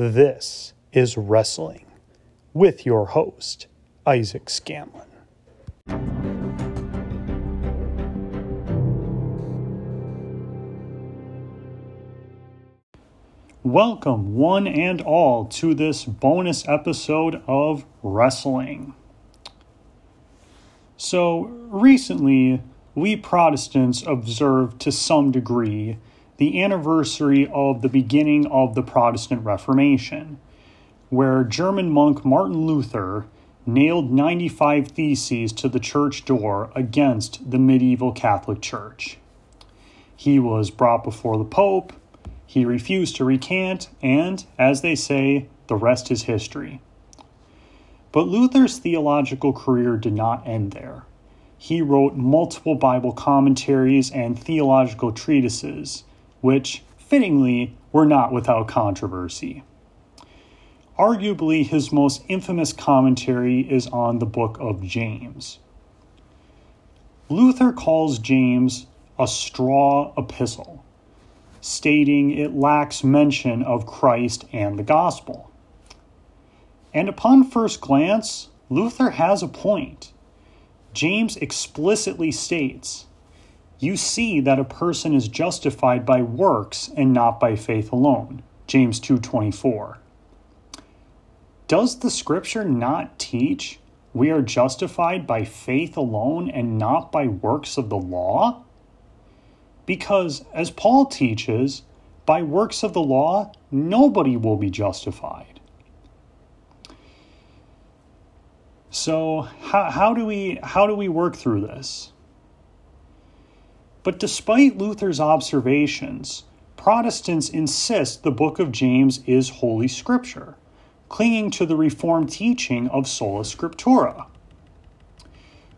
This is Wrestling with your host, Isaac Scanlon. Welcome, one and all, to this bonus episode of Wrestling. So, recently, we Protestants observed to some degree the anniversary of the beginning of the Protestant Reformation, where German monk Martin Luther nailed 95 theses to the church door against the medieval Catholic Church. He was brought before the Pope, he refused to recant, and, as they say, the rest is history. But Luther's theological career did not end there. He wrote multiple Bible commentaries and theological treatises, which, fittingly, were not without controversy. Arguably, his most infamous commentary is on the book of James. Luther calls James a straw epistle, stating it lacks mention of Christ and the gospel. And upon first glance, Luther has a point. James explicitly states you see that a person is justified by works and not by faith alone. James 2:24. Does the scripture not teach we are justified by faith alone and not by works of the law? Because as Paul teaches, by works of the law nobody will be justified. So how, how do we how do we work through this? But despite Luther's observations, Protestants insist the book of James is Holy Scripture, clinging to the Reformed teaching of sola scriptura.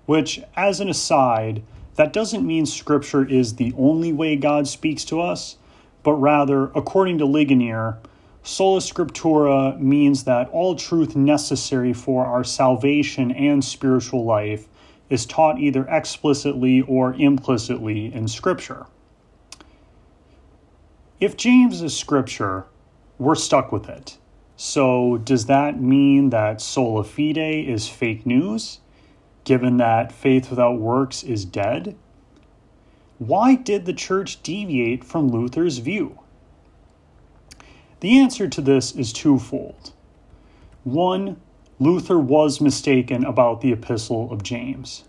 Which, as an aside, that doesn't mean Scripture is the only way God speaks to us, but rather, according to Ligonier, sola scriptura means that all truth necessary for our salvation and spiritual life is taught either explicitly or implicitly in Scripture. If James is Scripture, we're stuck with it. So, does that mean that sola fide is fake news, given that faith without works is dead? Why did the church deviate from Luther's view? The answer to this is twofold. One, Luther was mistaken about the Epistle of James.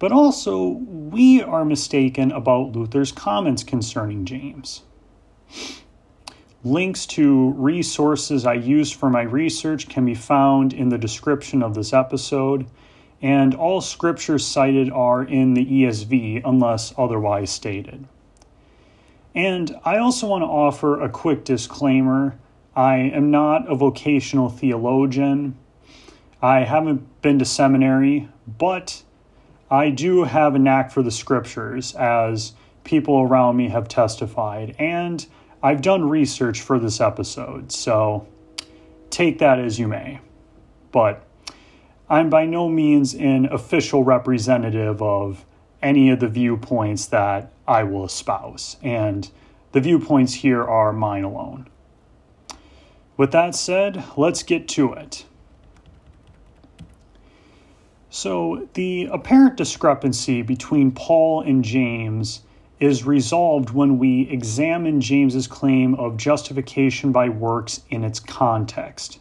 But also, we are mistaken about Luther's comments concerning James. Links to resources I used for my research can be found in the description of this episode, and all scriptures cited are in the ESV unless otherwise stated. And I also want to offer a quick disclaimer I am not a vocational theologian. I haven't been to seminary, but I do have a knack for the scriptures, as people around me have testified, and I've done research for this episode, so take that as you may. But I'm by no means an official representative of any of the viewpoints that I will espouse, and the viewpoints here are mine alone. With that said, let's get to it. So, the apparent discrepancy between Paul and James is resolved when we examine James's claim of justification by works in its context.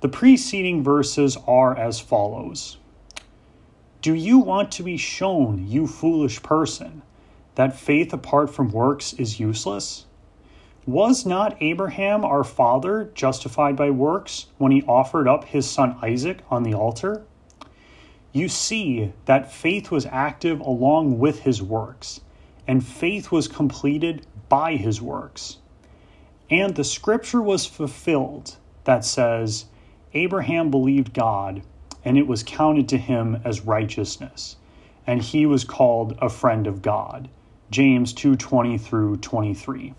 The preceding verses are as follows Do you want to be shown, you foolish person, that faith apart from works is useless? Was not Abraham our father justified by works when he offered up his son Isaac on the altar? You see that faith was active along with his works, and faith was completed by his works. And the scripture was fulfilled that says, Abraham believed God, and it was counted to him as righteousness, and he was called a friend of God. James 2:20 through 23.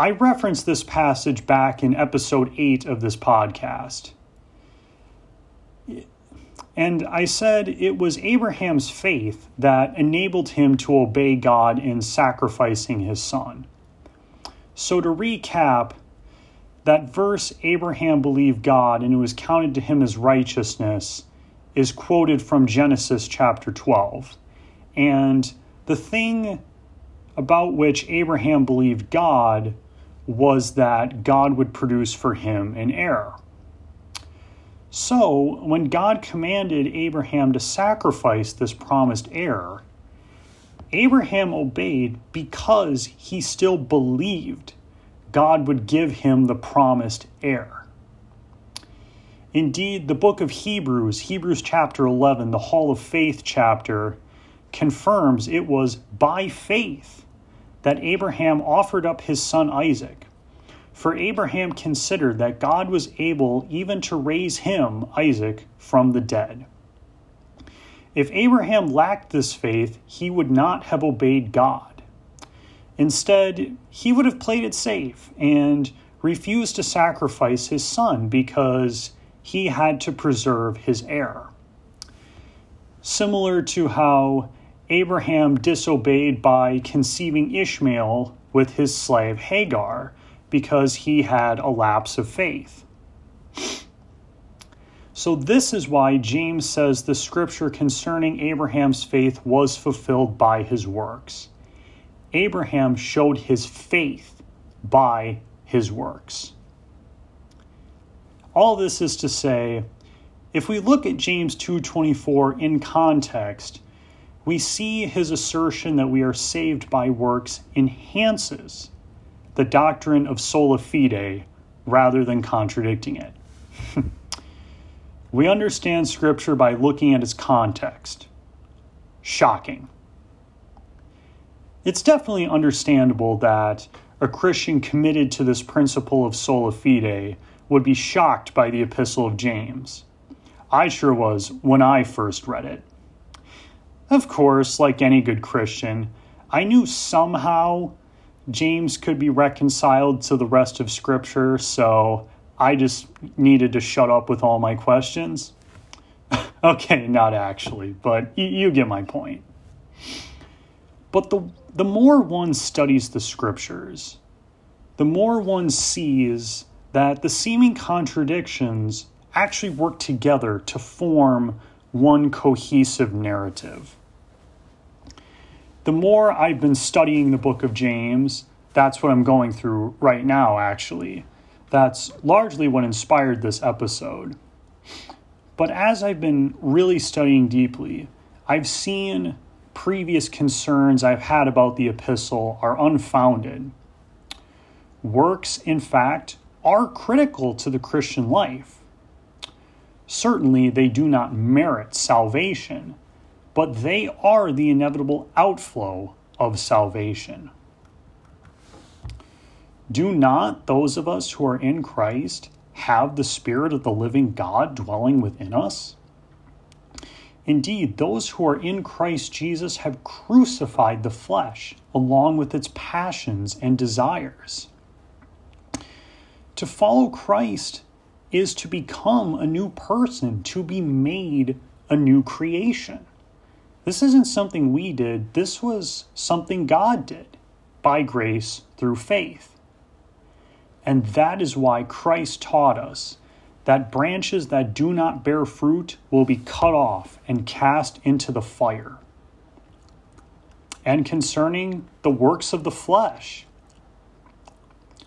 I referenced this passage back in episode 8 of this podcast. And I said it was Abraham's faith that enabled him to obey God in sacrificing his son. So, to recap, that verse, Abraham believed God and it was counted to him as righteousness, is quoted from Genesis chapter 12. And the thing about which Abraham believed God was that God would produce for him an heir. So, when God commanded Abraham to sacrifice this promised heir, Abraham obeyed because he still believed God would give him the promised heir. Indeed, the book of Hebrews, Hebrews chapter 11, the Hall of Faith chapter, confirms it was by faith that Abraham offered up his son Isaac. For Abraham considered that God was able even to raise him, Isaac, from the dead. If Abraham lacked this faith, he would not have obeyed God. Instead, he would have played it safe and refused to sacrifice his son because he had to preserve his heir. Similar to how Abraham disobeyed by conceiving Ishmael with his slave Hagar because he had a lapse of faith. So, this is why James says the scripture concerning Abraham's faith was fulfilled by his works. Abraham showed his faith by his works. All this is to say, if we look at James 2:24 in context, we see his assertion that we are saved by works enhances the doctrine of sola fide rather than contradicting it. we understand Scripture by looking at its context. Shocking. It's definitely understandable that a Christian committed to this principle of sola fide would be shocked by the Epistle of James. I sure was when I first read it. Of course, like any good Christian, I knew somehow James could be reconciled to the rest of Scripture, so I just needed to shut up with all my questions. okay, not actually, but y- you get my point. But the, the more one studies the Scriptures, the more one sees that the seeming contradictions actually work together to form one cohesive narrative the more I've been studying the book of James, that's what I'm going through right now, actually. That's largely what inspired this episode. But as I've been really studying deeply, I've seen previous concerns I've had about the epistle are unfounded. Works, in fact, are critical to the Christian life. Certainly, they do not merit salvation but they are the inevitable outflow of salvation. Do not those of us who are in Christ have the Spirit of the living God dwelling within us? Indeed, those who are in Christ Jesus have crucified the flesh along with its passions and desires. To follow Christ is to become a new person, to be made a new creation. This isn't something we did, this was something God did by grace through faith. And that is why Christ taught us that branches that do not bear fruit will be cut off and cast into the fire. And concerning the works of the flesh,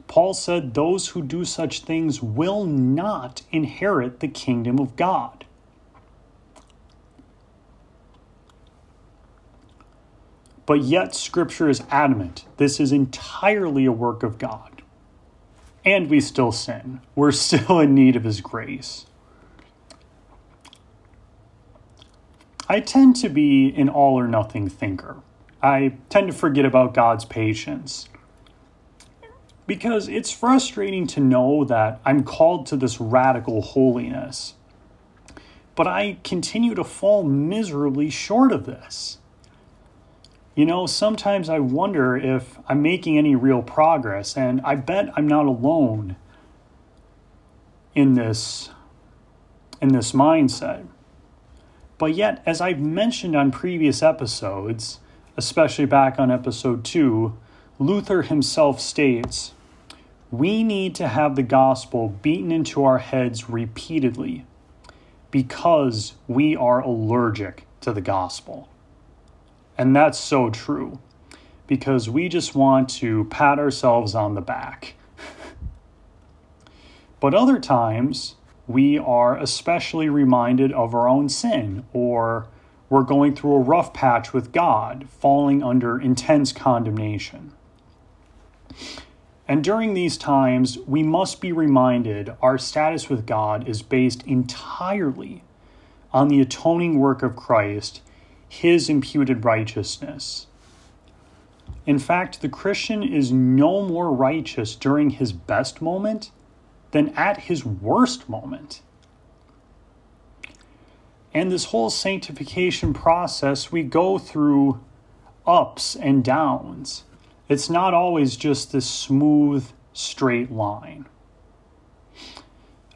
Paul said, Those who do such things will not inherit the kingdom of God. But yet, Scripture is adamant this is entirely a work of God. And we still sin. We're still in need of His grace. I tend to be an all or nothing thinker. I tend to forget about God's patience. Because it's frustrating to know that I'm called to this radical holiness. But I continue to fall miserably short of this. You know, sometimes I wonder if I'm making any real progress, and I bet I'm not alone in this in this mindset. But yet, as I've mentioned on previous episodes, especially back on episode 2, Luther himself states, we need to have the gospel beaten into our heads repeatedly because we are allergic to the gospel. And that's so true because we just want to pat ourselves on the back. but other times, we are especially reminded of our own sin, or we're going through a rough patch with God, falling under intense condemnation. And during these times, we must be reminded our status with God is based entirely on the atoning work of Christ, his imputed righteousness. In fact, the Christian is no more righteous during his best moment than at his worst moment. And this whole sanctification process, we go through ups and downs. It's not always just this smooth, straight line.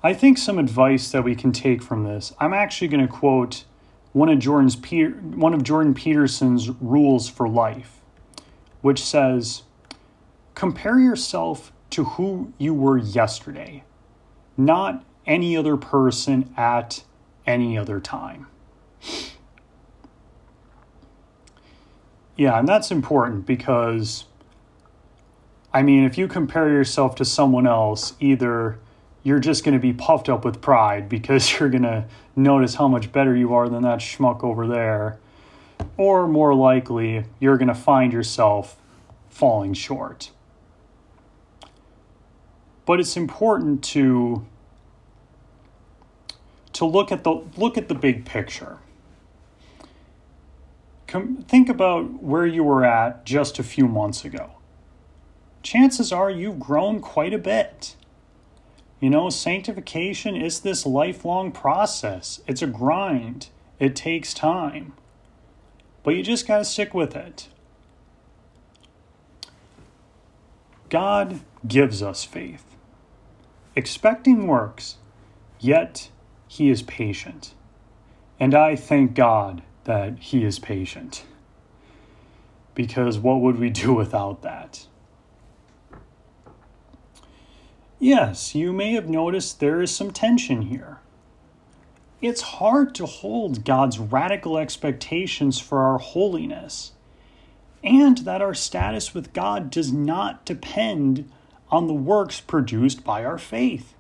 I think some advice that we can take from this, I'm actually going to quote one of Jordan's one of Jordan Peterson's rules for life, which says, "Compare yourself to who you were yesterday, not any other person at any other time." Yeah, and that's important because I mean, if you compare yourself to someone else, either you're just going to be puffed up with pride because you're going to notice how much better you are than that schmuck over there, or more likely, you're going to find yourself falling short. But it's important to to look at the look at the big picture. Com- think about where you were at just a few months ago chances are you've grown quite a bit. You know, sanctification is this lifelong process, it's a grind, it takes time. But you just got to stick with it. God gives us faith. Expecting works, yet he is patient. And I thank God that he is patient. Because what would we do without that? Yes, you may have noticed there is some tension here. It's hard to hold God's radical expectations for our holiness, and that our status with God does not depend on the works produced by our faith.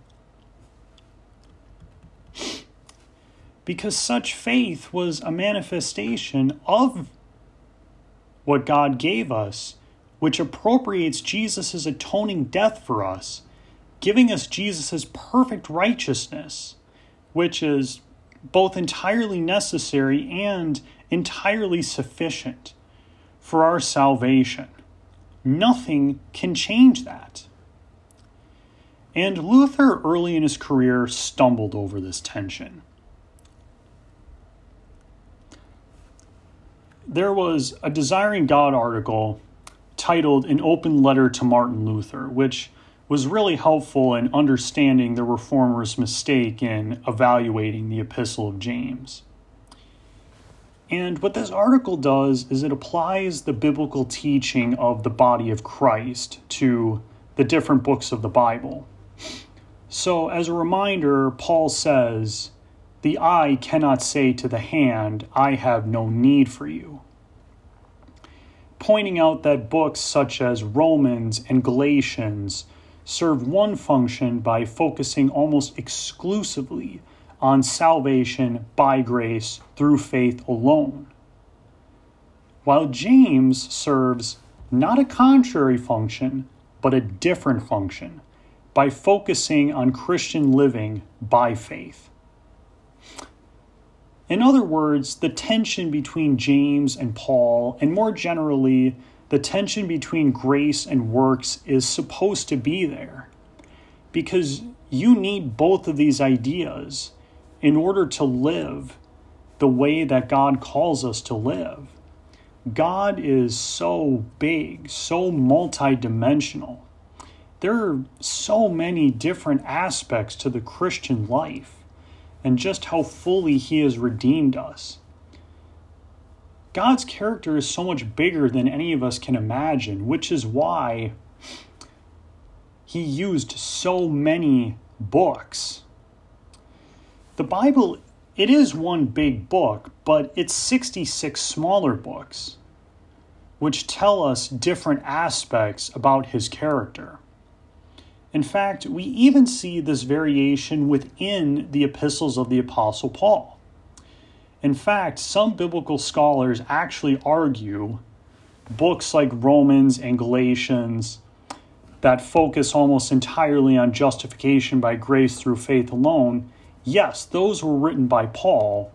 Because such faith was a manifestation of what God gave us, which appropriates Jesus' atoning death for us giving us Jesus' perfect righteousness, which is both entirely necessary and entirely sufficient for our salvation. Nothing can change that. And Luther, early in his career, stumbled over this tension. There was a Desiring God article titled An Open Letter to Martin Luther, which was really helpful in understanding the reformers' mistake in evaluating the Epistle of James. And what this article does is it applies the biblical teaching of the body of Christ to the different books of the Bible. So, as a reminder, Paul says, The eye cannot say to the hand, I have no need for you. Pointing out that books such as Romans and Galatians serve one function by focusing almost exclusively on salvation by grace through faith alone. While James serves not a contrary function, but a different function by focusing on Christian living by faith. In other words, the tension between James and Paul, and more generally, the tension between grace and works is supposed to be there because you need both of these ideas in order to live the way that God calls us to live. God is so big, so multidimensional. There are so many different aspects to the Christian life and just how fully He has redeemed us. God's character is so much bigger than any of us can imagine, which is why he used so many books. The Bible, it is one big book, but it's 66 smaller books, which tell us different aspects about his character. In fact, we even see this variation within the epistles of the Apostle Paul. In fact, some biblical scholars actually argue books like Romans and Galatians that focus almost entirely on justification by grace through faith alone, yes, those were written by Paul.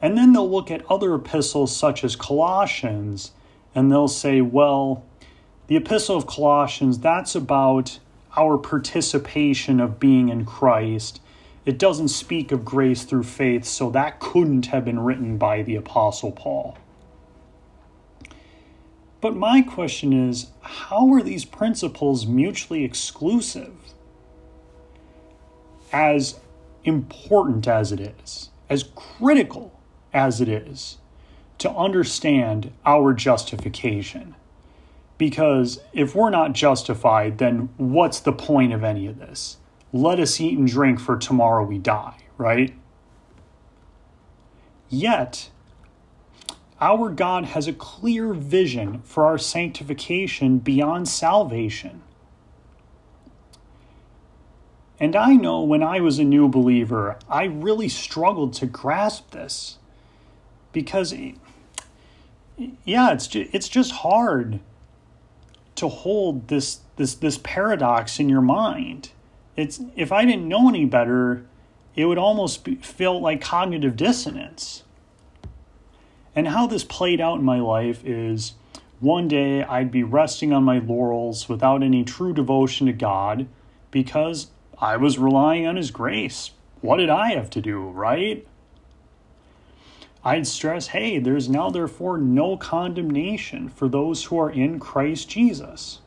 And then they'll look at other epistles such as Colossians and they'll say, well, the epistle of Colossians, that's about our participation of being in Christ. It doesn't speak of grace through faith, so that couldn't have been written by the Apostle Paul. But my question is how are these principles mutually exclusive? As important as it is, as critical as it is to understand our justification. Because if we're not justified, then what's the point of any of this? Let us eat and drink, for tomorrow we die, right? Yet, our God has a clear vision for our sanctification beyond salvation. And I know when I was a new believer, I really struggled to grasp this because, yeah, it's just, it's just hard to hold this this this paradox in your mind. It's if I didn't know any better, it would almost be, feel like cognitive dissonance. And how this played out in my life is one day I'd be resting on my laurels without any true devotion to God because I was relying on His grace. What did I have to do, right? I'd stress, hey, there's now therefore no condemnation for those who are in Christ Jesus.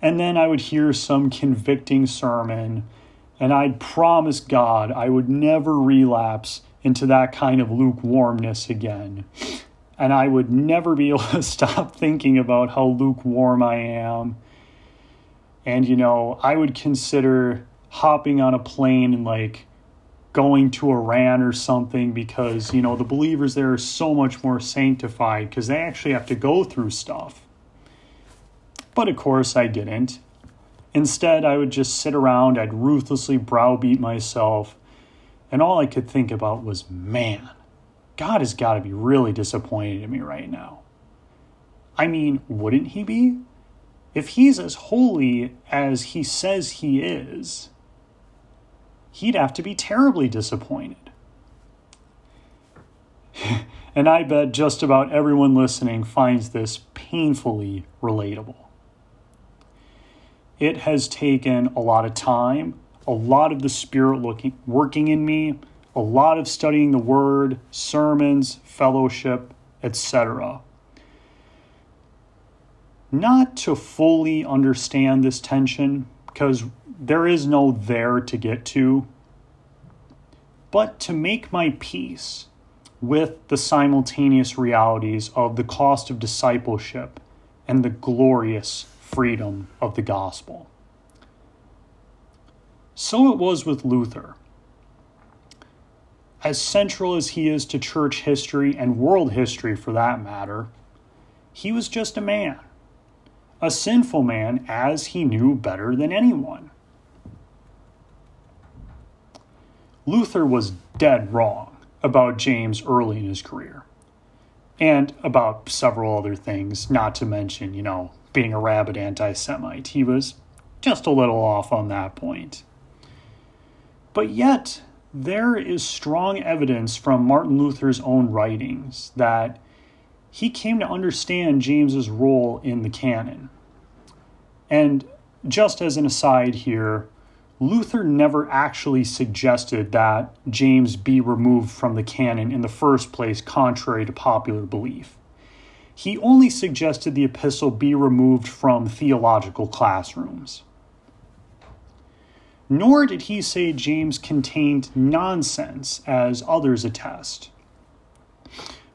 And then I would hear some convicting sermon, and I'd promise God I would never relapse into that kind of lukewarmness again. And I would never be able to stop thinking about how lukewarm I am. And, you know, I would consider hopping on a plane and like going to Iran or something because, you know, the believers there are so much more sanctified because they actually have to go through stuff. But of course, I didn't. Instead, I would just sit around, I'd ruthlessly browbeat myself and all I could think about was, man, God has got to be really disappointed in me right now. I mean, wouldn't he be? If he's as holy as he says he is, he'd have to be terribly disappointed. and I bet just about everyone listening finds this painfully relatable. It has taken a lot of time, a lot of the Spirit looking, working in me, a lot of studying the Word, sermons, fellowship, etc. Not to fully understand this tension, because there is no there to get to, but to make my peace with the simultaneous realities of the cost of discipleship and the glorious freedom of the gospel. So it was with Luther. As central as he is to church history and world history for that matter, he was just a man, a sinful man as he knew better than anyone. Luther was dead wrong about James early in his career and about several other things, not to mention, you know, being a rabid anti Semite. He was just a little off on that point. But yet, there is strong evidence from Martin Luther's own writings that he came to understand James's role in the canon. And just as an aside here, Luther never actually suggested that James be removed from the canon in the first place, contrary to popular belief. He only suggested the epistle be removed from theological classrooms nor did he say James contained nonsense, as others attest.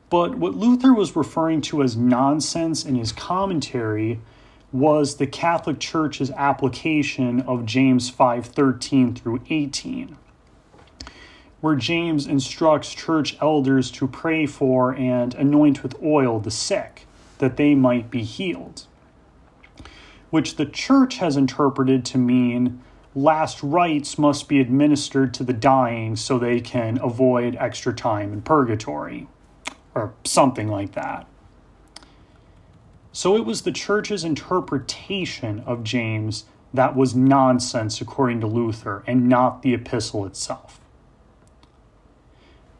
But what Luther was referring to as nonsense in his commentary was the Catholic Church's application of James 5:13 through 18 where James instructs church elders to pray for and anoint with oil the sick that they might be healed which the church has interpreted to mean last rites must be administered to the dying so they can avoid extra time in purgatory, or something like that. So it was the church's interpretation of James that was nonsense according to Luther and not the epistle itself.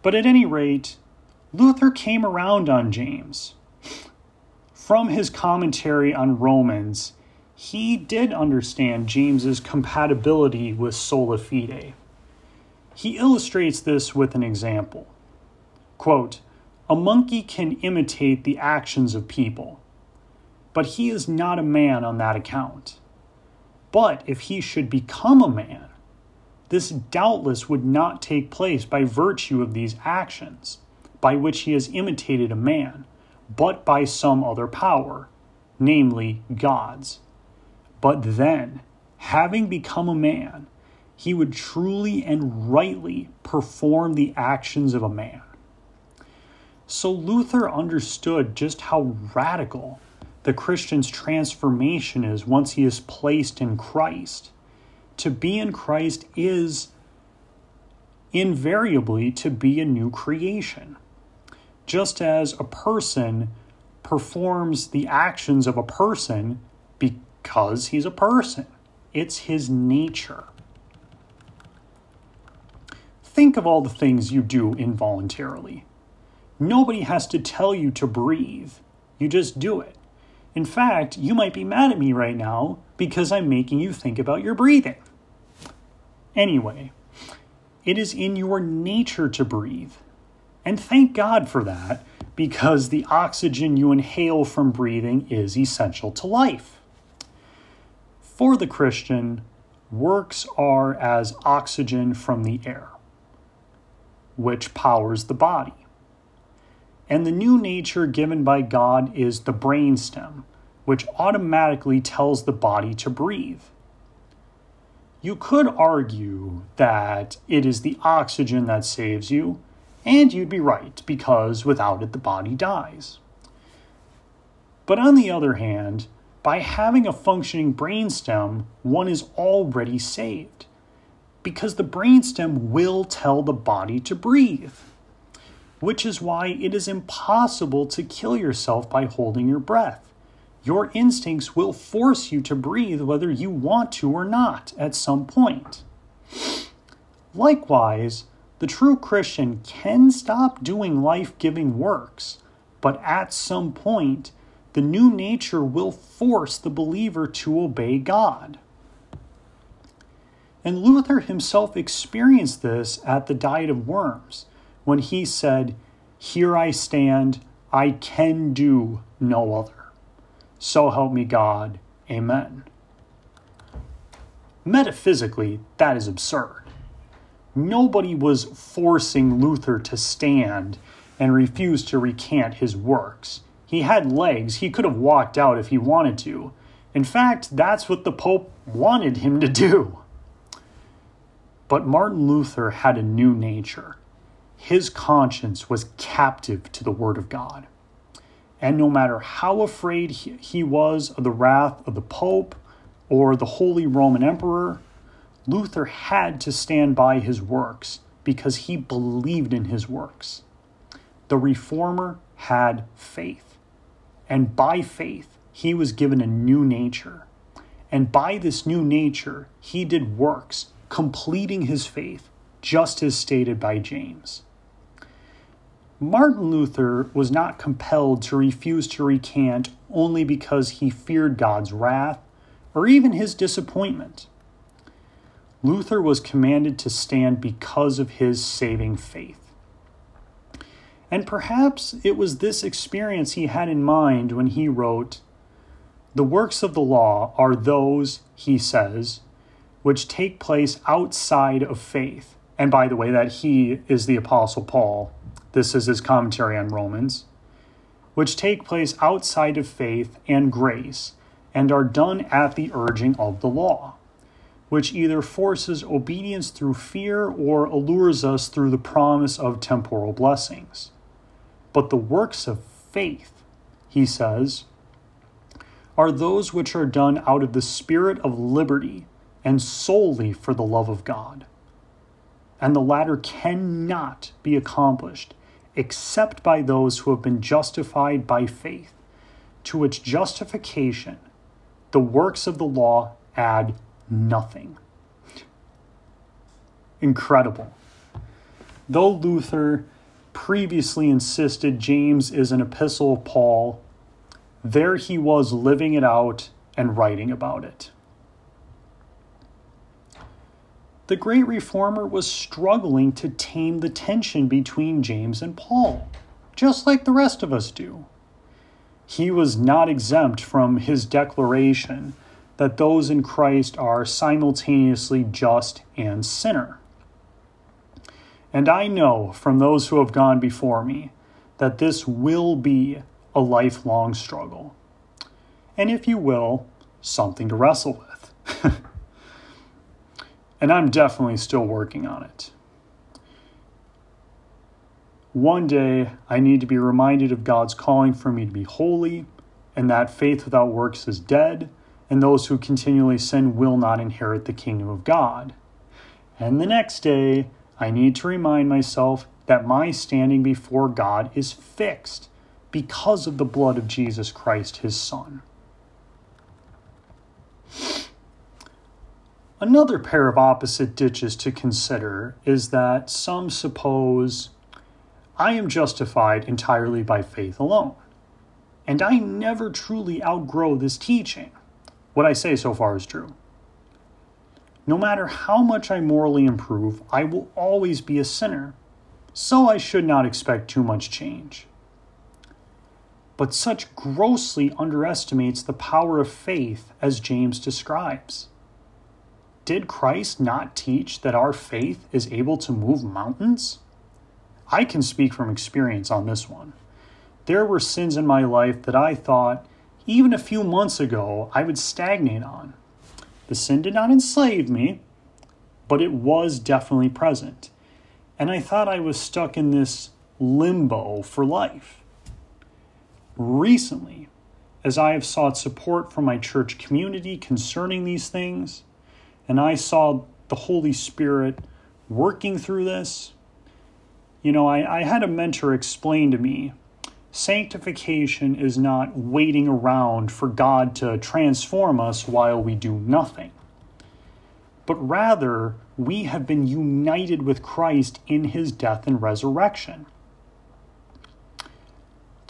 But at any rate, Luther came around on James. From his commentary on Romans, he did understand James's compatibility with sola fide. He illustrates this with an example. Quote, a monkey can imitate the actions of people, but he is not a man on that account. But if he should become a man, this doubtless would not take place by virtue of these actions, by which he has imitated a man, but by some other power, namely God's. But then, having become a man, he would truly and rightly perform the actions of a man. So Luther understood just how radical the Christian's transformation is once he is placed in Christ. To be in Christ is invariably to be a new creation. Just as a person performs the actions of a person because he's a person. It's his nature. Think of all the things you do involuntarily. Nobody has to tell you to breathe, you just do it. In fact, you might be mad at me right now because I'm making you think about your breathing. Anyway, it is in your nature to breathe. And thank God for that because the oxygen you inhale from breathing is essential to life. For the Christian, works are as oxygen from the air, which powers the body. And the new nature given by God is the brainstem, which automatically tells the body to breathe. You could argue that it is the oxygen that saves you, and you'd be right, because without it the body dies. But on the other hand, by having a functioning brainstem, one is already saved because the brainstem will tell the body to breathe, which is why it is impossible to kill yourself by holding your breath. Your instincts will force you to breathe whether you want to or not at some point. Likewise, the true Christian can stop doing life giving works, but at some point, the new nature will force the believer to obey God. And Luther himself experienced this at the Diet of Worms when he said, Here I stand, I can do no other. So help me God. Amen. Metaphysically, that is absurd. Nobody was forcing Luther to stand and refuse to recant his works. He had legs. He could have walked out if he wanted to. In fact, that's what the Pope wanted him to do. But Martin Luther had a new nature. His conscience was captive to the Word of God. And no matter how afraid he was of the wrath of the Pope or the Holy Roman Emperor, Luther had to stand by his works because he believed in his works. The reformer had faith. And by faith, he was given a new nature. And by this new nature, he did works, completing his faith, just as stated by James. Martin Luther was not compelled to refuse to recant only because he feared God's wrath or even his disappointment. Luther was commanded to stand because of his saving faith. And perhaps it was this experience he had in mind when he wrote, The works of the law are those, he says, which take place outside of faith. And by the way, that he is the Apostle Paul. This is his commentary on Romans, which take place outside of faith and grace, and are done at the urging of the law, which either forces obedience through fear or allures us through the promise of temporal blessings. But the works of faith, he says, are those which are done out of the spirit of liberty and solely for the love of God. And the latter cannot be accomplished except by those who have been justified by faith, to which justification the works of the law add nothing. Incredible. Though Luther previously insisted James is an epistle of Paul, there he was living it out and writing about it. The great reformer was struggling to tame the tension between James and Paul, just like the rest of us do he was not exempt from his declaration that those in Christ are simultaneously just and sinner. And I know from those who have gone before me that this will be a lifelong struggle. And if you will, something to wrestle with. and I'm definitely still working on it. One day, I need to be reminded of God's calling for me to be holy, and that faith without works is dead, and those who continually sin will not inherit the kingdom of God. And the next day, I need to remind myself that my standing before God is fixed because of the blood of Jesus Christ, his Son. Another pair of opposite ditches to consider is that some suppose I am justified entirely by faith alone. And I never truly outgrow this teaching. What I say so far is true. No matter how much I morally improve, I will always be a sinner, so I should not expect too much change. But such grossly underestimates the power of faith as James describes. Did Christ not teach that our faith is able to move mountains? I can speak from experience on this one. There were sins in my life that I thought, even a few months ago, I would stagnate on. The sin did not enslave me, but it was definitely present. And I thought I was stuck in this limbo for life. Recently, as I have sought support from my church community concerning these things, and I saw the Holy Spirit working through this, you know, I, I had a mentor explain to me sanctification is not waiting around for God to transform us while we do nothing, but rather we have been united with Christ in his death and resurrection.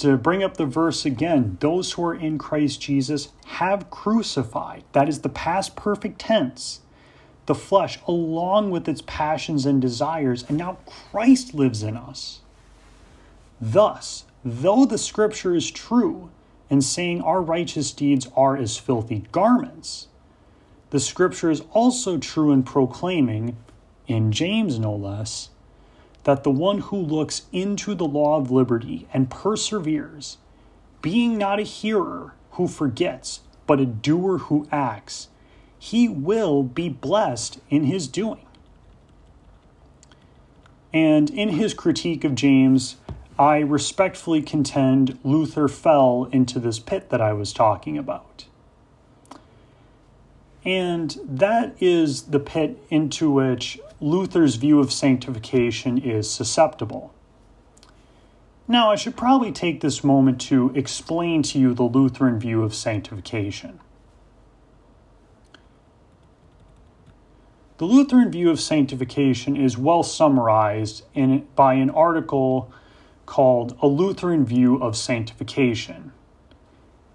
To bring up the verse again, those who are in Christ Jesus have crucified. That is the past perfect tense the flesh along with its passions and desires, and now Christ lives in us. Thus, though the scripture is true in saying our righteous deeds are as filthy garments, the scripture is also true in proclaiming, in James no less, that the one who looks into the law of liberty and perseveres, being not a hearer who forgets, but a doer who acts, he will be blessed in his doing. And in his critique of James, I respectfully contend Luther fell into this pit that I was talking about. And that is the pit into which Luther's view of sanctification is susceptible. Now, I should probably take this moment to explain to you the Lutheran view of sanctification. The Lutheran view of sanctification is well summarized in, by an article called A Lutheran View of Sanctification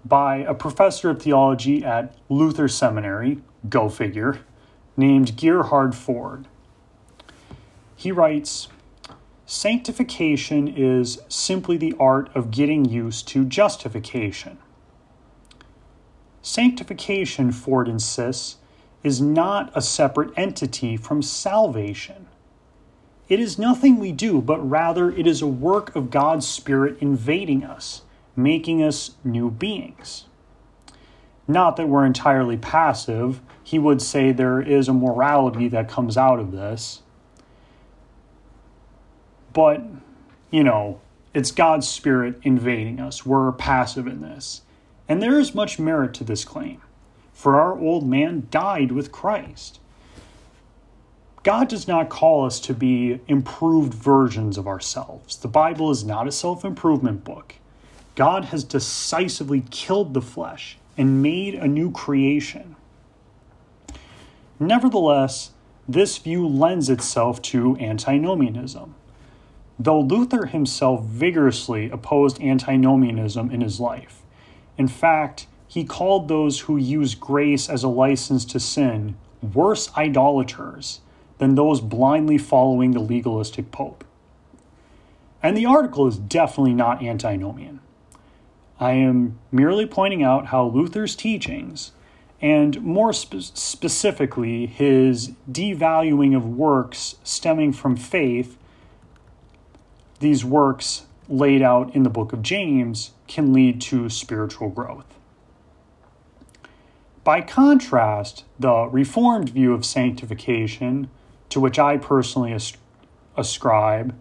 by a professor of theology at Luther Seminary, go figure, named Gerhard Forde. He writes Sanctification is simply the art of getting used to justification. Sanctification, Forde insists, is not a separate entity from salvation. It is nothing we do, but rather it is a work of God's Spirit invading us, making us new beings. Not that we're entirely passive. He would say there is a morality that comes out of this. But, you know, it's God's Spirit invading us. We're passive in this. And there is much merit to this claim, for our old man died with Christ. God does not call us to be improved versions of ourselves. The Bible is not a self improvement book. God has decisively killed the flesh and made a new creation. Nevertheless, this view lends itself to antinomianism. Though Luther himself vigorously opposed antinomianism in his life, in fact, he called those who use grace as a license to sin worse idolaters than those blindly following the legalistic pope. And the article is definitely not antinomian. I am merely pointing out how Luther's teachings, and more spe- specifically his devaluing of works stemming from faith, these works laid out in the book of James, can lead to spiritual growth. By contrast, the Reformed view of sanctification, to which I personally ascribe,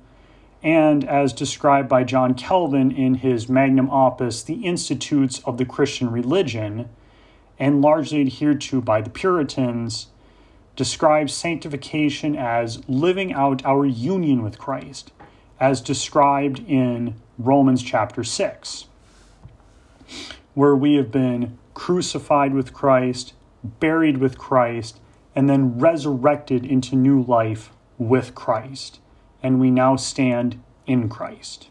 and as described by John Calvin in his magnum opus, The Institutes of the Christian Religion, and largely adhered to by the Puritans, describes sanctification as living out our union with Christ, as described in Romans chapter 6, where we have been crucified with Christ, buried with Christ, and then resurrected into new life with Christ and we now stand in Christ.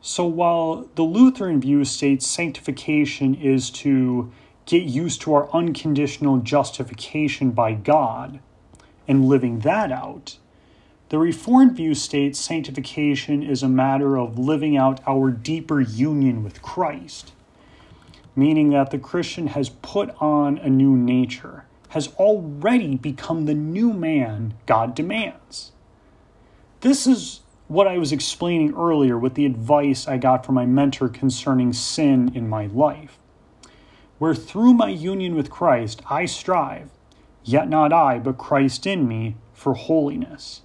So while the Lutheran view states sanctification is to get used to our unconditional justification by God and living that out, the Reformed view states sanctification is a matter of living out our deeper union with Christ, meaning that the Christian has put on a new nature, has already become the new man God demands. This is what I was explaining earlier with the advice I got from my mentor concerning sin in my life. Where through my union with Christ I strive, yet not I, but Christ in me, for holiness.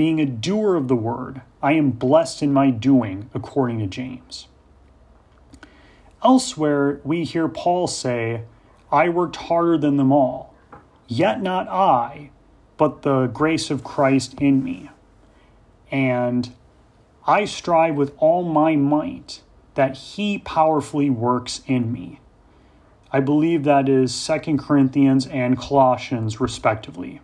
Being a doer of the word, I am blessed in my doing, according to James. Elsewhere, we hear Paul say, I worked harder than them all, yet not I, but the grace of Christ in me. And I strive with all my might that he powerfully works in me. I believe that is 2 Corinthians and Colossians, respectively.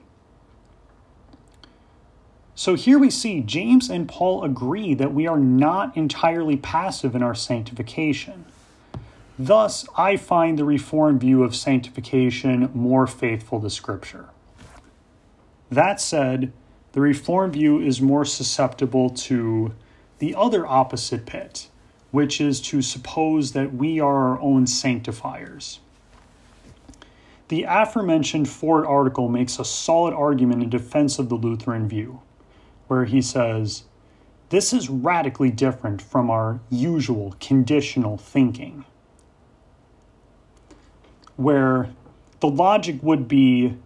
So here we see James and Paul agree that we are not entirely passive in our sanctification. Thus, I find the Reformed view of sanctification more faithful to Scripture. That said, the Reformed view is more susceptible to the other opposite pit, which is to suppose that we are our own sanctifiers. The aforementioned Forde article makes a solid argument in defense of the Lutheran view, where he says, This is radically different from our usual conditional thinking, where the logic would be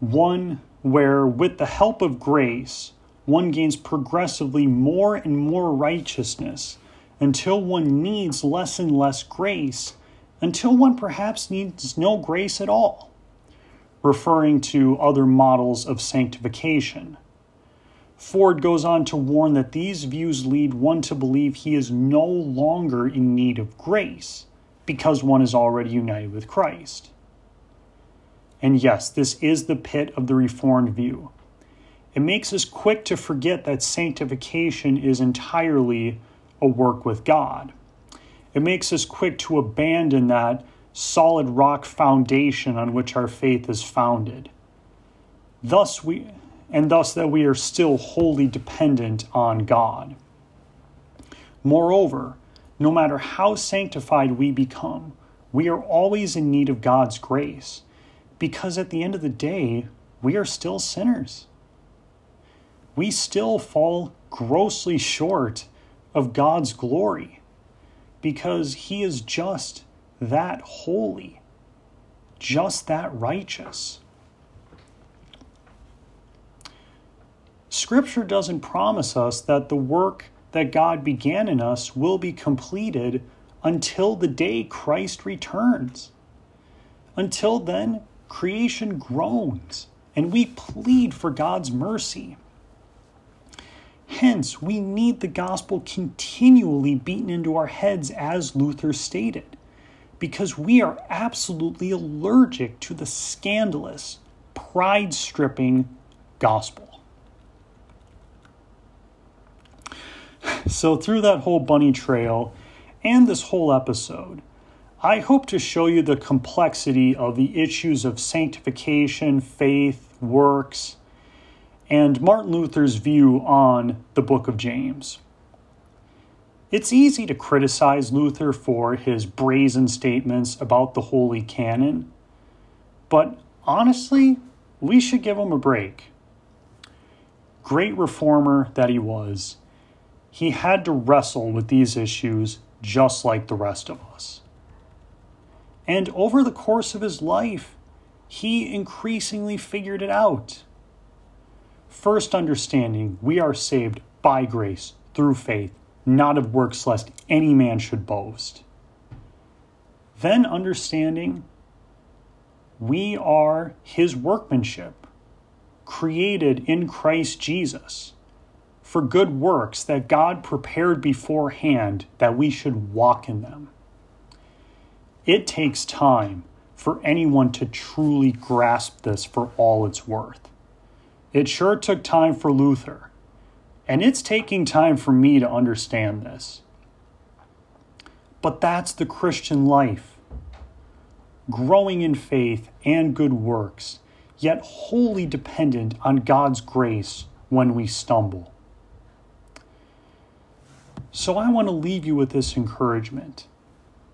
one where, with the help of grace, one gains progressively more and more righteousness until one needs less and less grace, until one perhaps needs no grace at all, referring to other models of sanctification. Forde goes on to warn that these views lead one to believe he is no longer in need of grace because one is already united with Christ. And yes, this is the pit of the Reformed view. It makes us quick to forget that sanctification is entirely a work with God. It makes us quick to abandon that solid rock foundation on which our faith is founded. Thus we and thus that we are still wholly dependent on God. Moreover, no matter how sanctified we become, we are always in need of God's grace because at the end of the day, we are still sinners. We still fall grossly short of God's glory because He is just that holy, just that righteous. Scripture doesn't promise us that the work that God began in us will be completed until the day Christ returns. Until then, creation groans and we plead for God's mercy. Hence, we need the gospel continually beaten into our heads, as Luther stated, because we are absolutely allergic to the scandalous, pride stripping gospel. So, through that whole bunny trail and this whole episode, I hope to show you the complexity of the issues of sanctification, faith, works, and Martin Luther's view on the book of James. It's easy to criticize Luther for his brazen statements about the Holy Canon, but honestly, we should give him a break. Great reformer that he was, he had to wrestle with these issues just like the rest of us. And over the course of his life, he increasingly figured it out. First, understanding we are saved by grace through faith, not of works, lest any man should boast. Then, understanding we are his workmanship, created in Christ Jesus for good works that God prepared beforehand that we should walk in them. It takes time for anyone to truly grasp this for all it's worth. It sure took time for Luther, and it's taking time for me to understand this. But that's the Christian life growing in faith and good works, yet wholly dependent on God's grace when we stumble. So I want to leave you with this encouragement.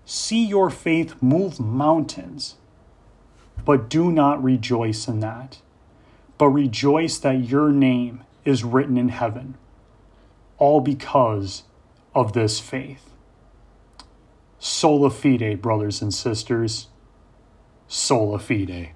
See your faith move mountains, but do not rejoice in that, but rejoice that your name is written in heaven, all because of this faith. Sola fide, brothers and sisters. Sola fide.